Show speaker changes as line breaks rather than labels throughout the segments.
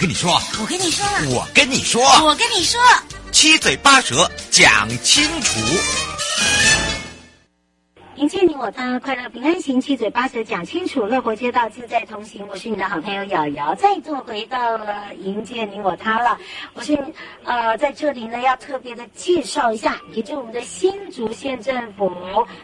跟你说，
我跟你说，
我跟你说，
我跟你说，
七嘴八舌讲清楚。
迎接你我他，快乐平安行，七嘴八舌讲清楚，乐活街道自在同行。我是你的好朋友瑶瑶，再度回到了迎接你我他了。我是呃，在这里呢，要特别的介绍一下，也就是我们的新竹县政府，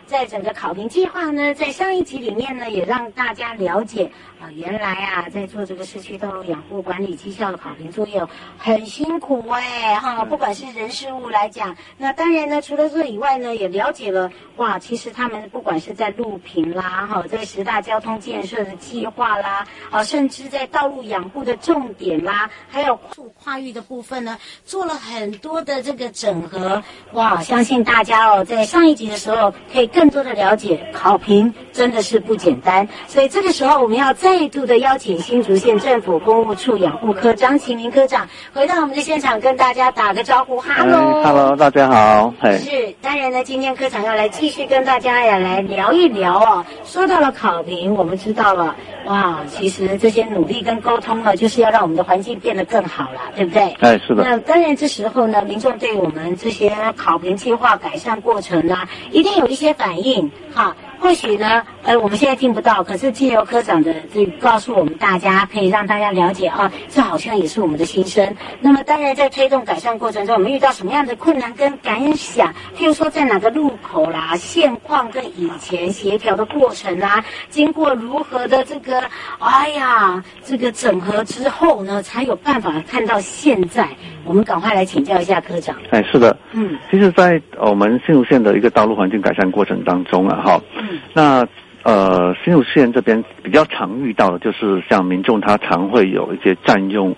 在整个考评计划呢，在上一集里面呢，也让大家了解。啊，原来啊，在做这个市区道路养护管理绩效的考评作业，很辛苦哎，哈，不管是人事物来讲，那当然呢，除了这以外呢，也了解了哇，其实他们不管是在路评啦，哈，在十大交通建设的计划啦，啊，甚至在道路养护的重点啦，还有跨域的部分呢，做了很多的这个整合，哇，相信大家哦，在上一集的时候可以更多的了解考评真的是不简单，所以这个时候我们要。再度的邀请新竹县政府公务处养护科张启明科长回到我们的现场，跟大家打个招呼。哈喽，
哈喽，大家好。
是，当然呢，今天科长要来继续跟大家呀来聊一聊哦。说到了考评，我们知道了，哇，其实这些努力跟沟通呢，就是要让我们的环境变得更好了，对不对？
哎，是的。
那当然，这时候呢，民众对我们这些考评计划改善过程呢，一定有一些反应，哈。或许呢，呃，我们现在听不到，可是借由科长的这告诉我们大家，可以让大家了解啊，这好像也是我们的心声。那么，当然在推动改善过程中，我们遇到什么样的困难跟感想？譬如说，在哪个路口啦，现况跟以前协调的过程啊，经过如何的这个，哎呀，这个整合之后呢，才有办法看到现在。我们赶快来请教一下科长。
哎，是的，嗯，其实，在我们新竹县的一个道路环境改善过程当中啊，哈，嗯，那呃，新竹县这边比较常遇到的就是像民众他常会有一些占用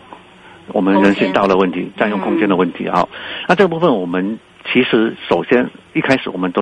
我们人行道的问题，占用空间的问题啊。嗯，那这个部分我们其实首先一开始我们都，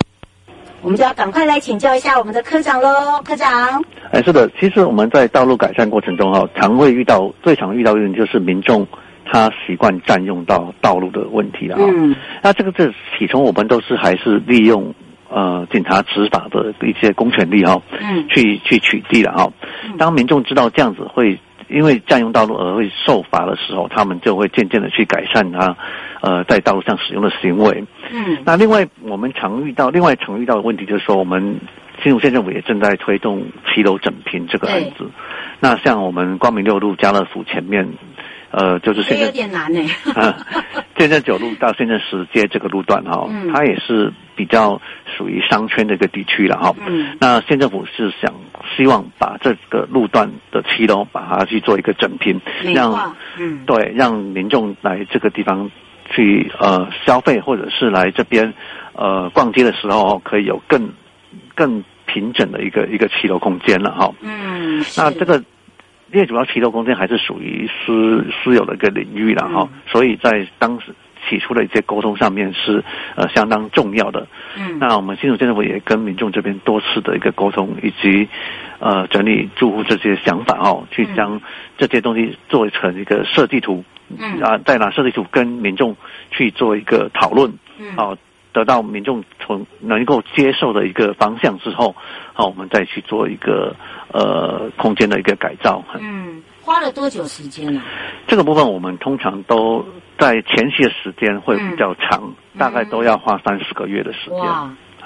我们就要赶快来请教一下我们的科长喽，科长。
哎，是的，其实我们在道路改善过程中哈，常会遇到最常遇到的就是民众。他习惯占用到道路的问题了啊，嗯，那这个这起初我们都是还是利用呃警察执法的一些公权力哈，嗯，去去取缔了哈。当民众知道这样子会因为占用道路而会受罚的时候，他们就会渐渐的去改善他呃在道路上使用的行为。嗯，那另外我们常遇到另外常遇到的问题就是说，我们新竹县政府也正在推动骑楼整平这个案子。那像我们光明六路家乐福前面。呃，就是现在有点难呢。啊，现在九路到现在十街这个路段哈，嗯，它也是比较属于商圈的一个地区了哈。嗯，那县政府是想希望把这个路段的骑楼把它去做一个整平，让嗯对，让民众来这个地方去呃消费或者是来这边呃逛街的时候，可以有更更平整的一个一个骑楼空间了哈。嗯，那这个。因为主要骑楼空间还是属于私私有的一个领域了哈，嗯、所以在当时起初的一些沟通上面是呃相当重要的。嗯，那我们新竹县政府也跟民众这边多次的一个沟通，以及呃整理住户这些想法哦，去将这些东西做成一个设计图，嗯。啊，再拿设计图跟民众去做一个讨论，嗯，好，得到民众从能够接受的一个方向之后，好，我们再去做一个。呃，空间的一个改造。嗯，
花了多久时间呢？
这个部分我们通常都在前期的时间会比较长，嗯、大概都要花三四个月的时间。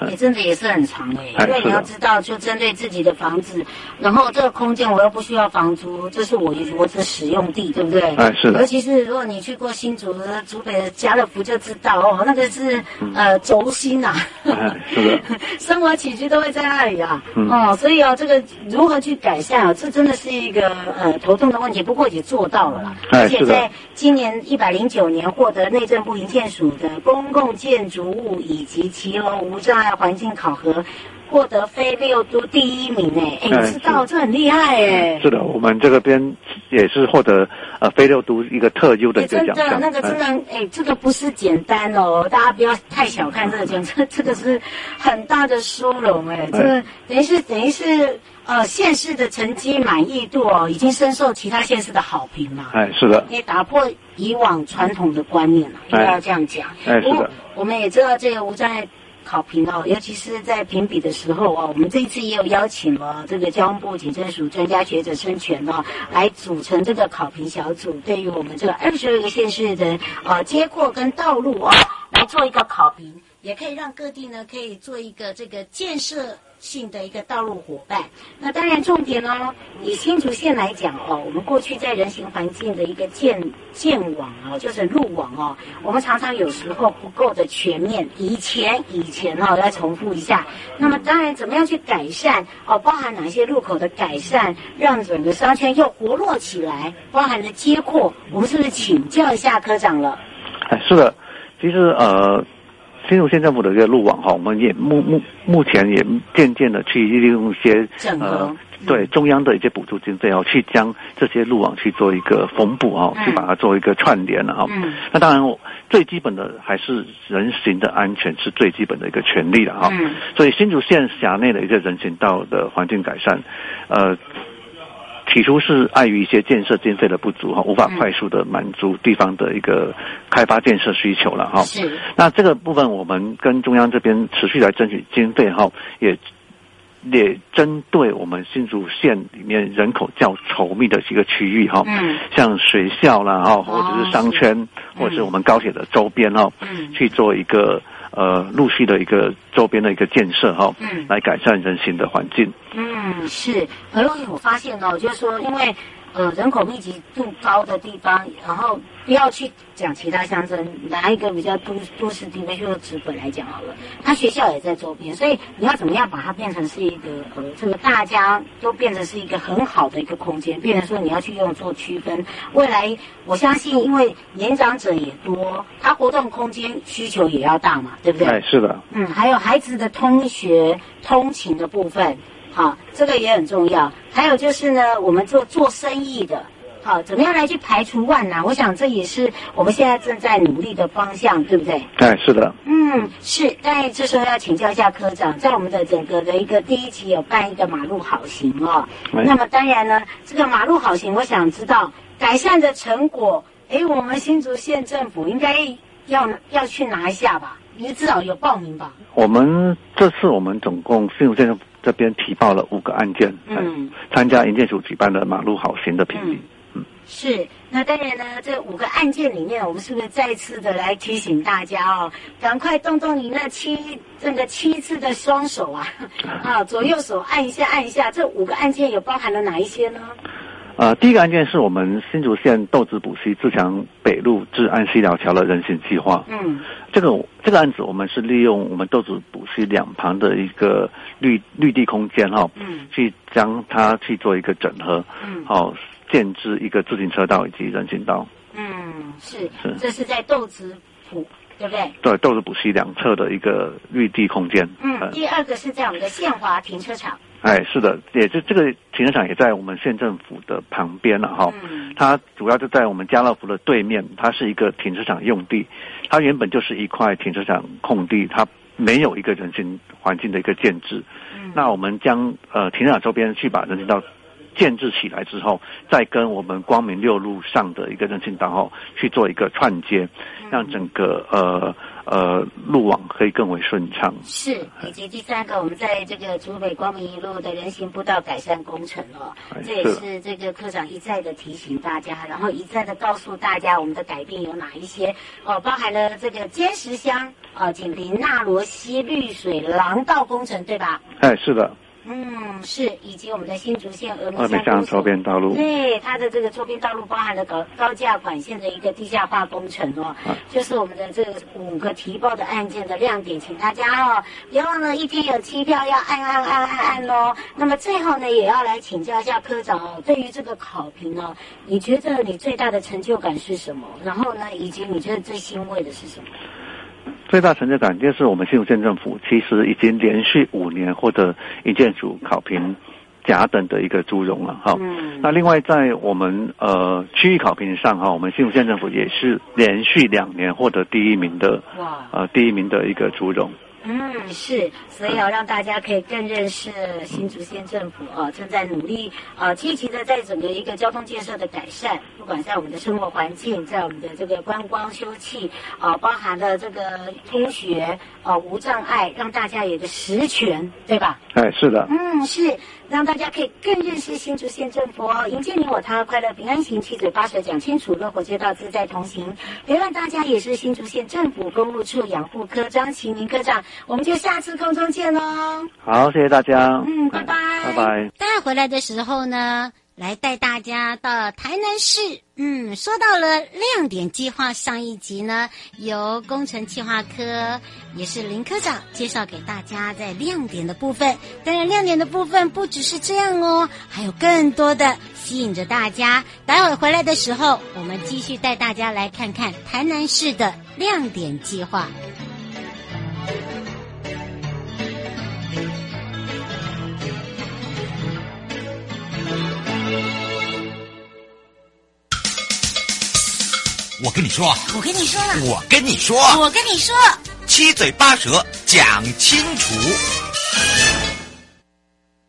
也真的也是很长哎，因为你要知道，就针对自己的房子，然后这个空间我又不需要房租，这是我我的使用地，对不对？
哎，是的。
尤其是如果你去过新竹的竹北的家乐福，就知道哦，那个是呃轴心呐。
是的。
生活起居都会在那里啊。哦，所以哦，这个如何去改善啊？这真的是一个呃头痛的问题。不过也做到了啦，而且在今年一百零九年获得内政部营建署的公共建筑物以及骑楼无障碍。环境考核获得非六都第一名哎，哎，你知道这很厉害哎。
是的，我们这个边也是获得呃非六都一个特优的一个奖项。
真的，那个真的哎，这个不是简单哦，大家不要太小看这个奖，这这个是很大的殊荣哎，这个等于是等于是呃县市的成绩满意度哦，已经深受其他县市的好评了。
哎，是的，
也打破以往传统的观念了，应该要这样讲。
哎，是的，
我们也知道这个无障碍。考评哦，尤其是在评比的时候哦，我们这一次也有邀请了这个交通部警政署专家学者孙权哦，来组成这个考评小组，对于我们这个二十二个县市的呃街廓跟道路哦，来做一个考评，也可以让各地呢可以做一个这个建设。性的一个道路伙伴，那当然重点哦，以新竹县来讲哦，我们过去在人行环境的一个建建网哦，就是路网哦，我们常常有时候不够的全面。以前以前哦，要重复一下。那么当然怎么样去改善哦？包含哪些路口的改善，让整个商圈又活络起来？包含的街廓，我们是不是请教一下科长了？
哎，是的，其实呃。新竹县政府的一个路网哈，我们也目目目前也渐渐的去利用一些呃，对中央的一些补助经费哦，去将这些路网去做一个缝补哦，去把它做一个串联了哈。嗯。那当然，最基本的还是人行的安全是最基本的一个权利了哈。嗯。所以新竹县辖内的一个人行道的环境改善，呃。起初是碍于一些建设经费的不足哈，无法快速的满足地方的一个开发建设需求了哈。是。那这个部分我们跟中央这边持续来争取经费哈，也也针对我们新竹县里面人口较稠密的几个区域哈，嗯，像学校啦哈，或者是商圈，或者是我们高铁的周边哈，嗯，去做一个。呃，陆续的一个周边的一个建设哈，嗯，来改善人行的环境。
嗯，是。而且我发现哦，就是说，因为。呃，人口密集度高的地方，然后不要去讲其他乡镇，拿一个比较都都市地区，就是直本来讲好了。它学校也在周边，所以你要怎么样把它变成是一个呃，这个大家都变成是一个很好的一个空间，变成说你要去用做区分。未来我相信，因为年长者也多，他活动空间需求也要大嘛，对不对？
哎，是的。
嗯，还有孩子的通学通勤的部分。好，这个也很重要。还有就是呢，我们做做生意的，好，怎么样来去排除万难？我想这也是我们现在正在努力的方向，对不对？
对，是的。
嗯，是。但这时候要请教一下科长，在我们的整个的一个第一期有办一个马路好行哦。嗯、那么当然呢，这个马路好行，我想知道改善的成果，哎，我们新竹县政府应该要要去拿一下吧？你至少有报名吧？
我们这次我们总共新竹县政府。这边提报了五个案件，嗯，参加营建署举办的马路好行的评比，嗯，
是。那当然呢，这五个案件里面，我们是不是再次的来提醒大家哦，赶快动动你那七这个七次的双手啊，啊，左右手按一下按一下。这五个案件有包含了哪一些呢？
呃，第一个案件是我们新竹县豆子埔溪自强北路至安溪寮桥的人行计划。嗯，这个这个案子我们是利用我们豆子埔溪两旁的一个绿绿地空间哈，嗯，去将它去做一个整合，嗯，好，建置一个自行车道以及人行道。
嗯，是是，这是在豆子埔，对不对？
对，豆子埔溪两侧的一个绿地空间。
嗯，呃、第二个是在我们的宪华停车场。
哎，是的，也就这个停车场也在我们县政府的旁边了哈。嗯。它主要就在我们家乐福的对面，它是一个停车场用地。它原本就是一块停车场空地，它没有一个人行环境的一个建制。嗯。那我们将呃停车场周边去把人行道建制起来之后，再跟我们光明六路上的一个人行道哈去做一个串接，让整个呃呃路网可以更为顺畅。
是，以及第三个，我们在这个竹北光明一路的人行步道改善工程哦，这也是这个科长一再的提醒大家，然后一再的告诉大家我们的改变有哪一些哦，包含了这个尖石乡啊、呃、紧邻纳罗溪绿水廊道工程，对吧？
哎，是的。
嗯，是，以及我们的新竹县峨眉
山周边道路，
对，它的这个周边道路包含了高高架管线的一个地下化工程哦，啊、就是我们的这五个提报的案件的亮点，请大家哦，别忘了一天有七票要按按按按按哦。那么最后呢，也要来请教一下科长哦，对于这个考评哦，你觉得你最大的成就感是什么？然后呢，以及你觉得最欣慰的是什么？
最大成就感就是我们新竹县政府其实已经连续五年获得营建署考评甲等的一个殊荣了哈。嗯。那另外在我们呃区域考评上哈，我们新竹县政府也是连续两年获得第一名的哇呃第一名的一个殊荣。
嗯，是，所以要让大家可以更认识新竹县政府啊，正在努力啊，积极的在整个一个交通建设的改善，不管在我们的生活环境，在我们的这个观光休憩啊，包含了这个通学啊无障碍，让大家有个实权，对吧？
哎，是的。
嗯，是。让大家可以更认识新竹县政府哦，迎接你我他，快乐平安行，七嘴八舌讲清楚，乐活街道自在同行。陪伴大家也是新竹县政府公路处养护科张启明科长，我们就下次空中见喽。
好，谢谢大家。
嗯，拜拜。
拜拜。
大家回来的时候呢，来带大家到台南市。嗯，说到了亮点计划，上一集呢，由工程计划科也是林科长介绍给大家在亮点的部分。当然，亮点的部分不只是这样哦，还有更多的吸引着大家。待会回来的时候，我们继续带大家来看看台南市的亮点计划。
我跟你说，
我跟你说了，
我跟你说，
我跟你说，
七嘴八舌讲清楚。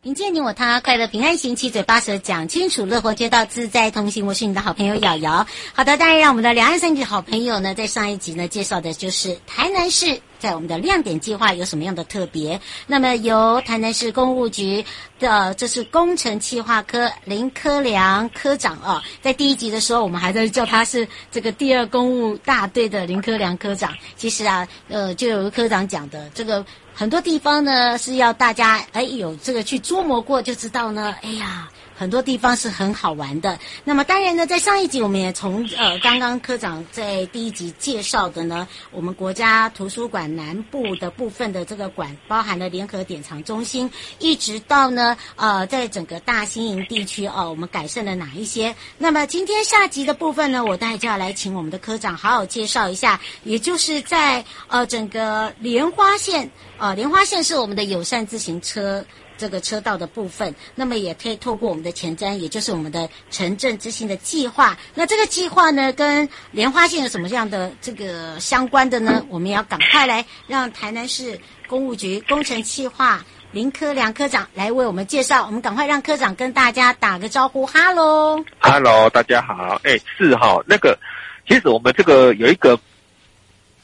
迎接你我他，快乐平安行，七嘴八舌讲清楚，乐活街道自在同行。我是你的好朋友瑶瑶。好的，当然让我们的两岸三地好朋友呢，在上一集呢介绍的就是台南市。在我们的亮点计划有什么样的特别？那么由台南市公务局的，这是工程计划科林科良科长啊，在第一集的时候，我们还在叫他是这个第二公务大队的林科良科长。其实啊，呃，就有个科长讲的，这个很多地方呢是要大家哎有这个去琢磨过就知道呢，哎呀。很多地方是很好玩的。那么当然呢，在上一集我们也从呃刚刚科长在第一集介绍的呢，我们国家图书馆南部的部分的这个馆，包含了联合典藏中心，一直到呢呃在整个大兴营地区哦，我们改善了哪一些？那么今天下集的部分呢，我待会就要来请我们的科长好好介绍一下，也就是在呃整个莲花线呃莲花线是我们的友善自行车。这个车道的部分，那么也可以透过我们的前瞻，也就是我们的城镇之星的计划。那这个计划呢，跟莲花线有什么样的这个相关的呢？我们要赶快来让台南市公务局工程企划林科梁科长来为我们介绍。我们赶快让科长跟大家打个招呼，哈喽，
哈喽，大家好。哎，是哈，那个其实我们这个有一个。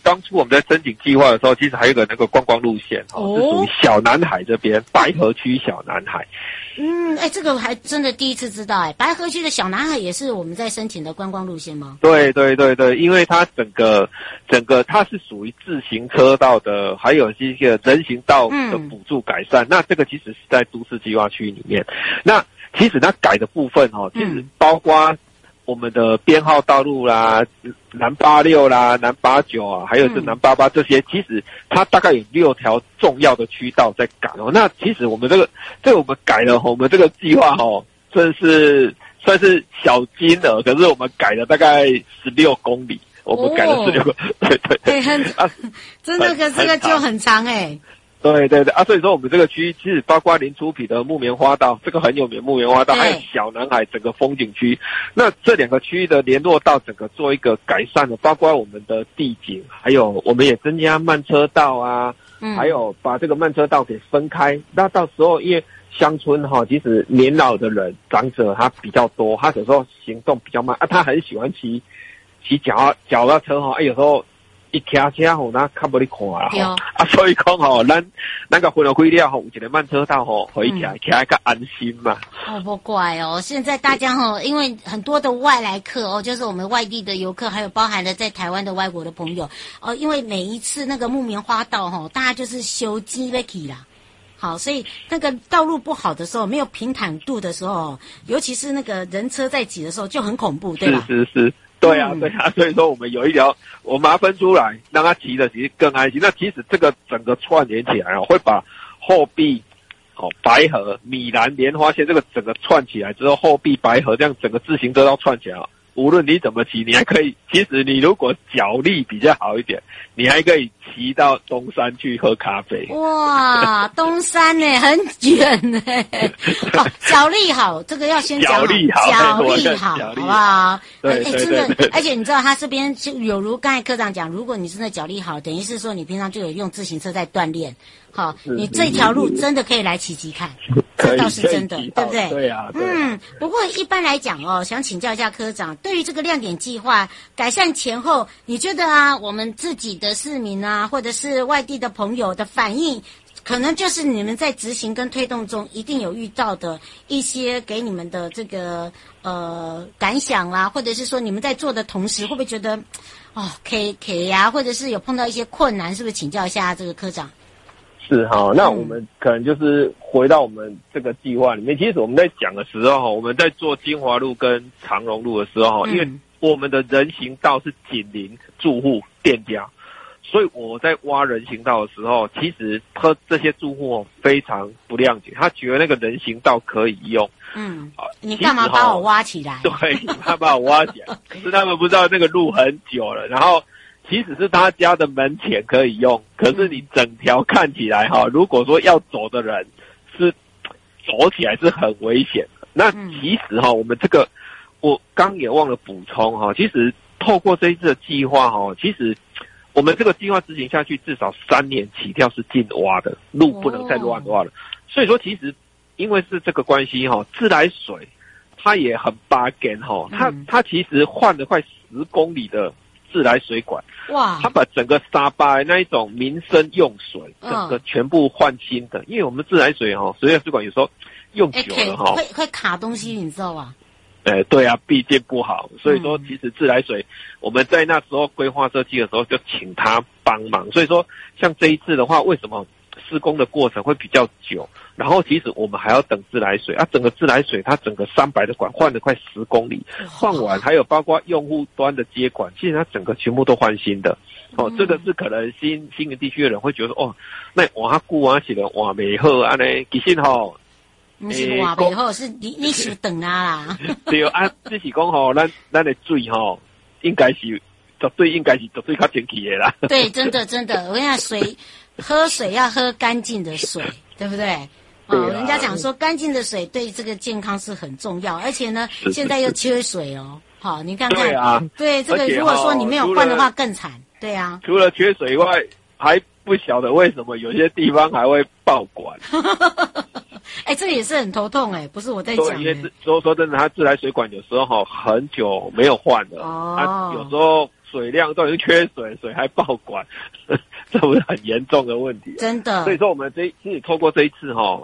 当初我们在申请计划的时候，其实还有一个那个观光路线哦，是属于小南海这边白河区小南海。
嗯，哎，这个还真的第一次知道哎，白河区的小南海也是我们在申请的观光路线吗？
对对对对，因为它整个整个它是属于自行车道的，还有一些人行道的补助改善。嗯、那这个其实是在都市计划区里面。那其实它改的部分哦，其实包括。我们的编号道路啦，南八六啦，南八九啊，还有是南八八这些，其实它大概有六条重要的渠道在改哦。那其实我们这个，这个我们改了，我们这个计划哦，算是算是小金额，可是我们改了大概十六公里，我们改了十六个，对对对，
很啊，真的，可这个就很长哎。
对对对啊，所以说我们这个区域其实包括林出品的木棉花道，这个很有名木棉花道，还有小南海整个风景区。那这两个区域的联络道，整个做一个改善的，包括我们的地景，还有我们也增加慢车道啊，嗯，还有把这个慢车道给分开。那到时候因为乡村哈，其实年老的人长者他比较多，他有时候行动比较慢啊，他很喜欢骑骑脚脚踏车哈，哎，有时候。一开车吼，那看不哩看啊，啊，所以讲吼，咱那个分了开了吼，有一个慢车道吼，可以开，开个安心嘛。
哦不怪哦，现在大家吼，因为很多的外来客哦，就是我们外地的游客，还有包含了在台湾的外国的朋友哦，因为每一次那个木棉花道吼，大家就是修机了起啦，好，所以那个道路不好的时候，没有平坦度的时候，尤其是那个人车在挤的时候，就很恐怖，对吧？
是是是。对啊，对啊，所以说我们有一条，我们把它分出来，让它骑的其实更安心。那其实这个整个串联起来啊，会把后壁、哦白河、米兰莲花线这个整个串起来之后，后壁白河这样整个自行车道串起来。无论你怎么骑，你还可以。其实你如果脚力比较好一点，你还可以骑到东山去喝咖啡。
哇，东山呢很远呢。哦，脚力好，这个要先讲 脚
力好，
脚力好，好不好？
对对对，对。真的，
而且你知道，他这边就有如刚才科长讲，如果你真的脚力好，等于是说你平常就有用自行车在锻炼。好，你这条路真的可以来骑骑看，这倒是真的，对不对？
对啊。
嗯，不过一般来讲哦，想请教一下科长，对于这个亮点计划改善前后，你觉得啊，我们自己的市民啊，或者是外地的朋友的反应，可能就是你们在执行跟推动中一定有遇到的一些给你们的这个呃感想啦，或者是说你们在做的同时，会不会觉得哦，K K 呀，或者是有碰到一些困难，是不是请教一下这个科长？
是哈，那我们可能就是回到我们这个计划里面。其实我们在讲的时候，我们在做金华路跟长荣路的时候，因为我们的人行道是紧邻住户店家，所以我在挖人行道的时候，其实他这些住户非常不谅解，他觉得那个人行道可以用。
嗯，你干嘛把我挖起来？
对，他把我挖起来，可是他们不知道那个路很久了，然后。即使是他家的门前可以用，可是你整条看起来哈，如果说要走的人是走起来是很危险的。那其实哈，我们这个我刚也忘了补充哈，其实透过这一次的计划哈，其实我们这个计划执行下去，至少三年起跳是禁挖的，路不能再乱挖了。所以说，其实因为是这个关系哈，自来水它也很 bug 哈，它它其实换了快十公里的。自来水管，哇！他把整个沙巴那一种民生用水，整个全部换新的。因为我们自来水哈，水水管有时候用久了哈，
会会卡东西，你知道吧？
哎，对啊，毕竟不好。所以说，其实自来水我们在那时候规划设计的时候就请他帮忙。所以说，像这一次的话，为什么？施工的过程会比较久，然后其实我们还要等自来水啊，整个自来水它整个三百的管换了快十公里，换完还有包括用户端的接管，其实它整个全部都换新的。哦，这个是可能新新的地区的人会觉得哦，那瓦固啊，写的瓦美后啊呢，其实吼，
不是瓦美后，是你你是等啊啦。
对啊，这是讲吼，咱咱的水吼，应该是绝对应该是绝对较清气的啦。
对，真的真的，我跟你讲水。喝水要喝干净的水，对不对？哦，人家讲说干净的水对这个健康是很重要，而且呢，现在又缺水哦。好，你看看，对啊，对这个，如果说你没有换的话更惨。对啊，
除了缺水以外，还不晓得为什么有些地方还会爆管。
哎，这个也是很头痛哎，不是我在讲。因为
说说真的，它自来水管有时候哈很久没有换了，哦，有时候水量都已经缺水，水还爆管。这不是很严重的问题，
真的。
所以说，我们这其实透过这一次哈，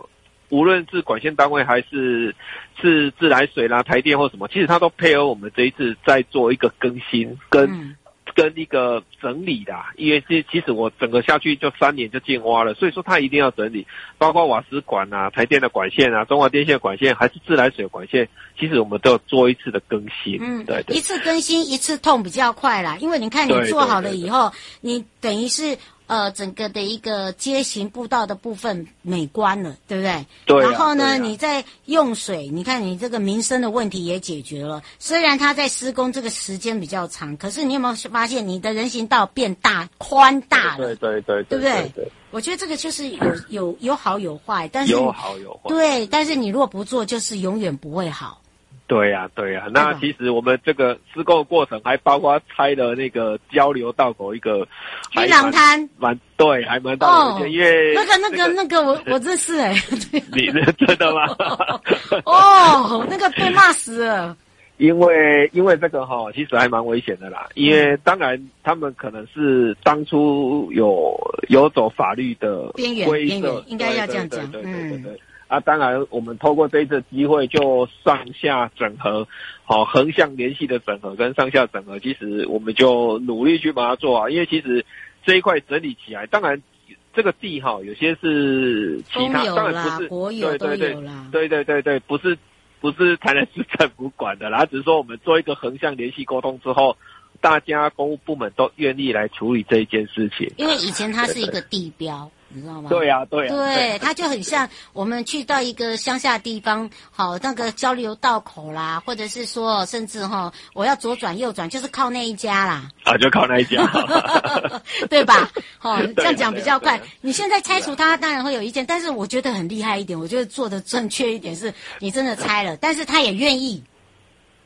无论是管线单位还是是自来水啦、台电或什么，其实它都配合我们这一次在做一个更新跟。嗯跟一个整理的，因为其其实我整个下去就三年就进挖了，所以说它一定要整理，包括瓦斯管啊、台电的管线啊、中华电线管线还是自来水管线，其实我们都要做一次的更新。嗯，对，对，
一次更新一次痛比较快啦，因为你看你做好了以后，你等于是。呃，整个的一个街行步道的部分美观了，对不对？
对、啊。
然后呢，
啊、
你在用水，你看你这个民生的问题也解决了。虽然它在施工这个时间比较长，可是你有没有发现你的人行道变大、宽大了？
对对对，对，不对。
我觉得这个就是有有有好有坏，但是
有好有坏。
对，但是你如果不做，就是永远不会好。
对呀、啊，对呀、啊。那其实我们这个施工的过程还包括拆了那个交流道口一个
槟榔摊，
蛮对，还蛮大的、哦、因为
那个那个那个我 我认识哎，
你认 真的吗？
哦，那个被骂死了。
因为因为这个哈，其实还蛮危险的啦。因为当然他们可能是当初有有走法律的
边缘边缘，应该要这样讲。
对对对对对，对。啊，当然我们透过这一次机会，就上下整合，好横向联系的整合跟上下整合，其实我们就努力去把它做啊。因为其实这一块整理起来，当然这个地哈有些是其他，当然不是
国有都有
对对对对对，不是。不是台南市政府管的啦，只是说我们做一个横向联系沟通之后，大家公务部门都愿意来处理这一件事情。
因为以前它是一个地标。你知道吗？
对呀、啊，对呀、啊，
对，它就很像我们去到一个乡下地方，好，那个交流道口啦，或者是说，甚至哈，我要左转右转，就是靠那一家啦。
啊，就靠那一家，
对吧？好，这样讲比较快。你现在拆除它，当然会有意见，但是我觉得很厉害一点，我觉得做的正确一点是，你真的拆了，但是他也愿意。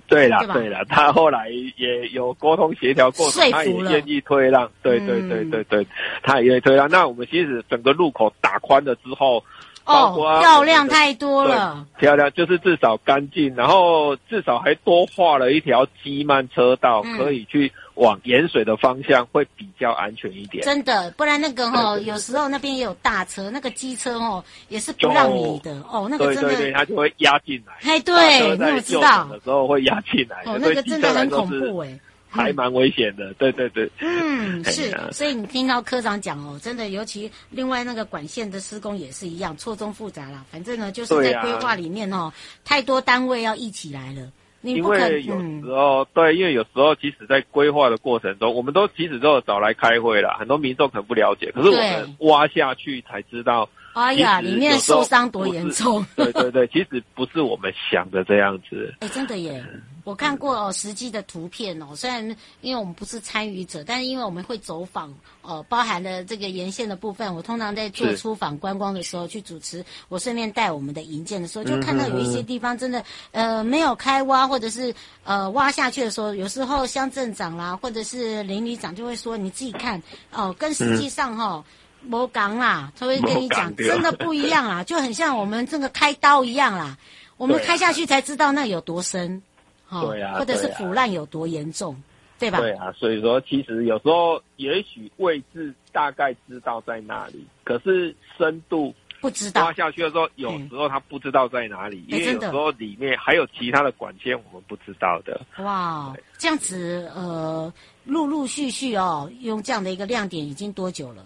对了，对了，他后来也有沟通协调过程，他也愿意退让。对对对对对，他也愿意退让。那我们其实整个路口打宽了之后，
哦，漂亮太多了，
漂亮就是至少干净，然后至少还多画了一条机慢车道，可以去。往盐水的方向会比较安全一点，
真的，不然那个哈、哦，有时候那边也有大车，那个机车哦也是不让你的哦，那个真的，
对对对，它就会压进来。
哎，对，那我知道？
的时候会压进来，
哦，那个真的很恐怖哎，
还蛮危险的，对对对。
嗯，是，所以你听到科长讲哦，真的，尤其另外那个管线的施工也是一样，错综复杂啦。反正呢，就是在规划里面哦，太多单位要一起来了。
因为有时候，对，因为有时候，即使在规划的过程中，我们都其实都有找来开会了，很多民众可能不了解，可是我们挖下去才知道。
哎呀，里面受伤多严重！
对对对，其实不是我们想的这样子。
哎，真的耶！我看过哦，实际的图片哦。虽然因为我们不是参与者，但是因为我们会走访哦，包含了这个沿线的部分。我通常在做出访观光的时候去主持，我顺便带我们的营建的时候，就看到有一些地方真的呃没有开挖，或者是呃挖下去的时候，有时候乡镇长啦，或者是邻里长就会说：“你自己看哦，跟实际上哈。哦”没讲啦，他会跟你讲，真的不一样啦，就很像我们这个开刀一样啦，我们开下去才知道那有多深，
对啊，
或者是腐烂有多严重，对吧？
对啊，所以说其实有时候也许位置大概知道在哪里，可是深度
不知道。挖
下去的时候，有时候他不知道在哪里，因为有时候里面还有其他的管线我们不知道的。
哇，这样子呃，陆陆续续哦，用这样的一个亮点已经多久了？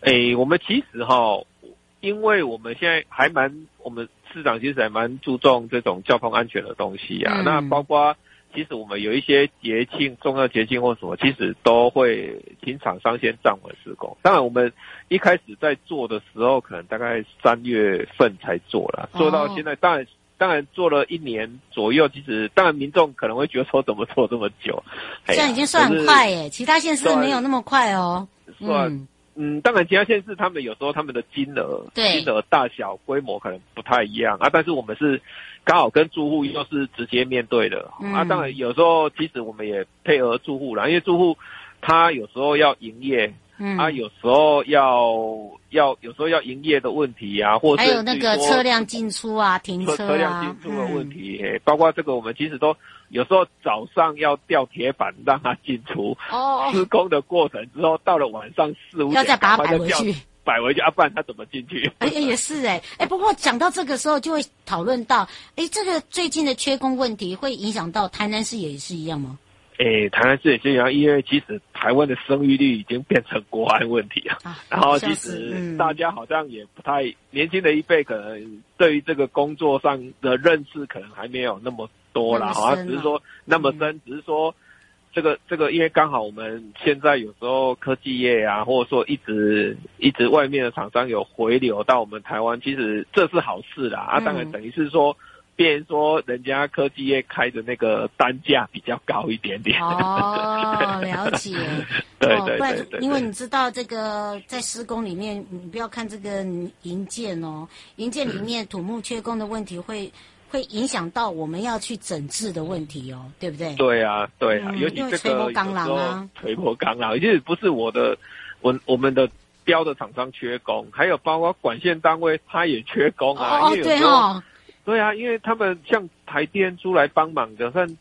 诶、欸，我们其实哈，因为我们现在还蛮，我们市长其实还蛮注重这种交通安全的东西啊。嗯、那包括其实我们有一些节庆、重要节庆或什么，其实都会请厂商先暂缓施工。当然，我们一开始在做的时候，可能大概三月份才做了，做到现在，当然当然做了一年左右。其实当然民众可能会觉得说，怎么做这么久？
这样已经算很快耶，其他县市没有那么快哦。
算。嗯嗯，当然，其他县市他们有时候他们的金额、金额大小、规模可能不太一样啊。但是我们是刚好跟住户又是直接面对的、嗯、啊。当然，有时候其实我们也配合住户啦，因为住户他有时候要营业。嗯，啊，有时候要要有时候要营业的问题啊，或者
还有那个车辆进出啊，停车啊，
车辆进出的问题，嗯、包括这个我们其实都有时候早上要吊铁板让它进出，哦，施工的过程之后到了晚上四五点
要再把它摆回去，
摆回去，啊，不然它怎么进去？
哎，也是哎，哎，不过讲到这个时候就会讨论到，哎，这个最近的缺工问题会影响到台南市也是一样吗？
诶，台南市也这样，因为其实台湾的生育率已经变成国安问题啊。然后其实大家好像也不太年轻的一辈，可能对于这个工作上的认识可能还没有那么多啦。好像只是说那么深，只是说这个这个，因为刚好我们现在有时候科技业啊，或者说一直一直外面的厂商有回流到我们台湾，其实这是好事啦。啊，当然等于是说。变说人家科技业开的那个单价比较高一点点
哦，了解，
对对对对，
因为你知道这个在施工里面，你不要看这个营建哦，营建里面土木缺工的问题会、嗯、会影响到我们要去整治的问题哦，对不对？
对啊，对啊，嗯、尤其这个
垂波钢廊啊，
垂波钢廊，其实不是我的，我我们的标的厂商缺工，还有包括管线单位他也缺工啊，
哦，对哦。
对啊，因为他们像台电出来帮忙的，像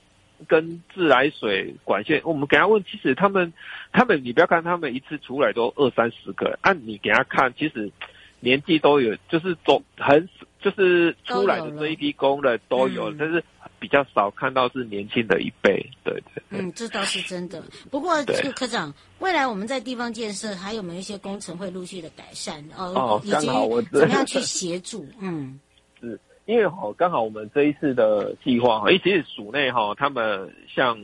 跟自来水管线，我们给他问，其实他们他们你不要看他们一次出来都二三十个，按你给他看，其实年纪都有，就是都很就是出来的这一批工人都有，但是。比较少看到是年轻的一辈，对对，对。
嗯，这倒是真的。不过这个科长，未来我们在地方建设还有没有一些工程会陆续的改善？哦，哦以及怎么样去协助？嗯，
是因为哈，刚好我们这一次的计划哈，其实署内哈，他们像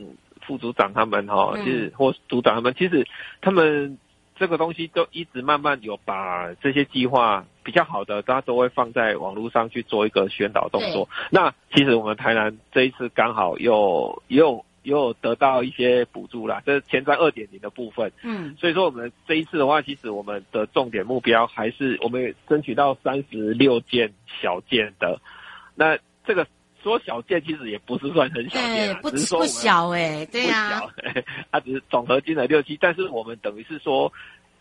副组长他们哈，其实或组长他们，其实他们。这个东西都一直慢慢有把这些计划比较好的，大家都会放在网络上去做一个宣导动作。那其实我们台南这一次刚好又又又得到一些补助啦，这是前瞻二点零的部分。嗯，所以说我们这一次的话，其实我们的重点目标还是我们争取到三十六件小件的。那这个。说小件其实也不是算很小件，
不不小哎，对呀，
它只是总和金额六七，但是我们等于是说，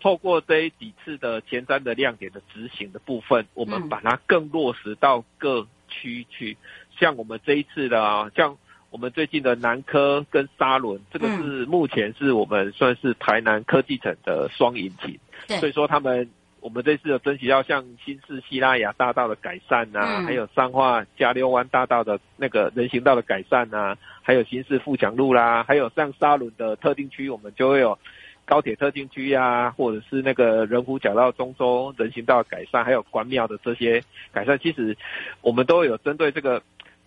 透过这几次的前瞻的亮点的执行的部分，我们把它更落实到各区去。像我们这一次的啊，像我们最近的南科跟沙仑，这个是目前是我们算是台南科技城的双引擎，所以说他们。我们这次有争取到像新市西拉雅大道的改善呐、啊，嗯、还有彰化加六湾大道的那个人行道的改善呐、啊，还有新市富强路啦，还有像沙仑的特定区，我们就会有高铁特定区呀，或者是那个人湖角道中州人行道的改善，还有关庙的这些改善，其实我们都有针对这个。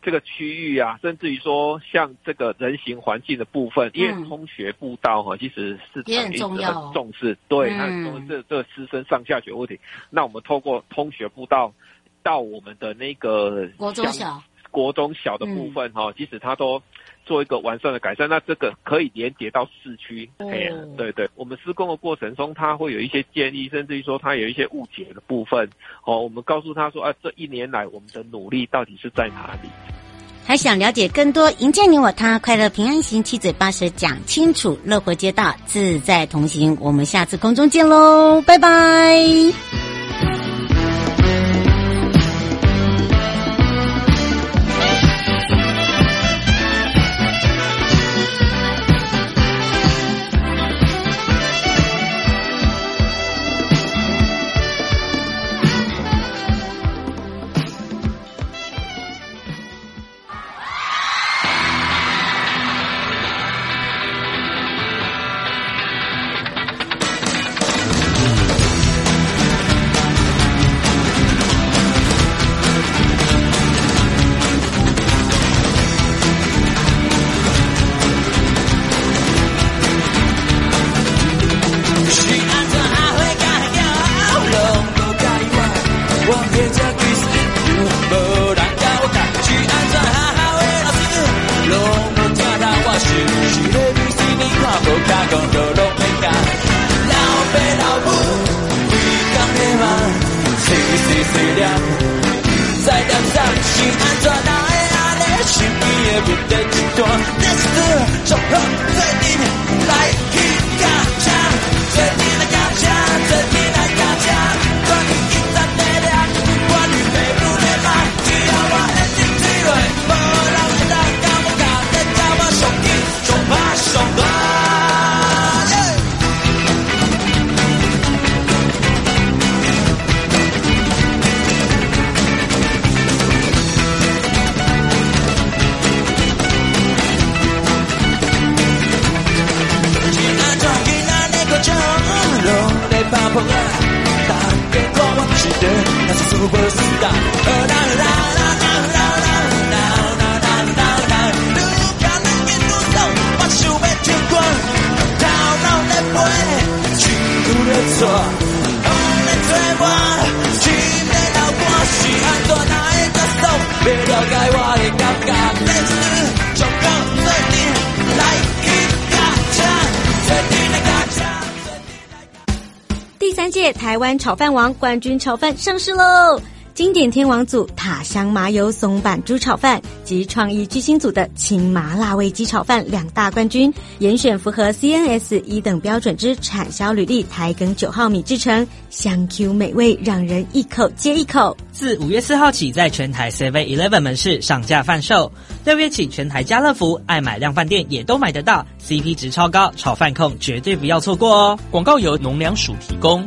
这个区域啊，甚至于说像这个人行环境的部分，因为通学步道哈，其实是
也很重要，
重视，对，它很重视这这师生上下学问题。那我们透过通学步道到我们的那个
国中小、
国中小的部分哈，即使他都做一个完善的改善。那这个可以连接到市区，哎呀，对对。我们施工的过程中，他会有一些建议，甚至于说他有一些误解的部分。哦，我们告诉他说啊，这一年来我们的努力到底是在哪里？
还想了解更多，迎接你我他，快乐平安行，七嘴八舌讲清楚，乐活街道自在同行。我们下次空中见喽，拜拜。台湾炒饭王冠军炒饭上市喽！
经典天王组塔香麻油松板猪炒饭及创意巨星组的青麻辣味鸡炒饭两大冠军，严选符合 CNS 一等标准之产销履历台梗九号米制成，香 Q 美味，让人一口接一口。
自五月四号起，在全台 Seven Eleven 门市上架贩售，六月起全台家乐福、爱买量贩店也都买得到，CP 值超高，炒饭控绝对不要错过哦！广告由农粮署提供。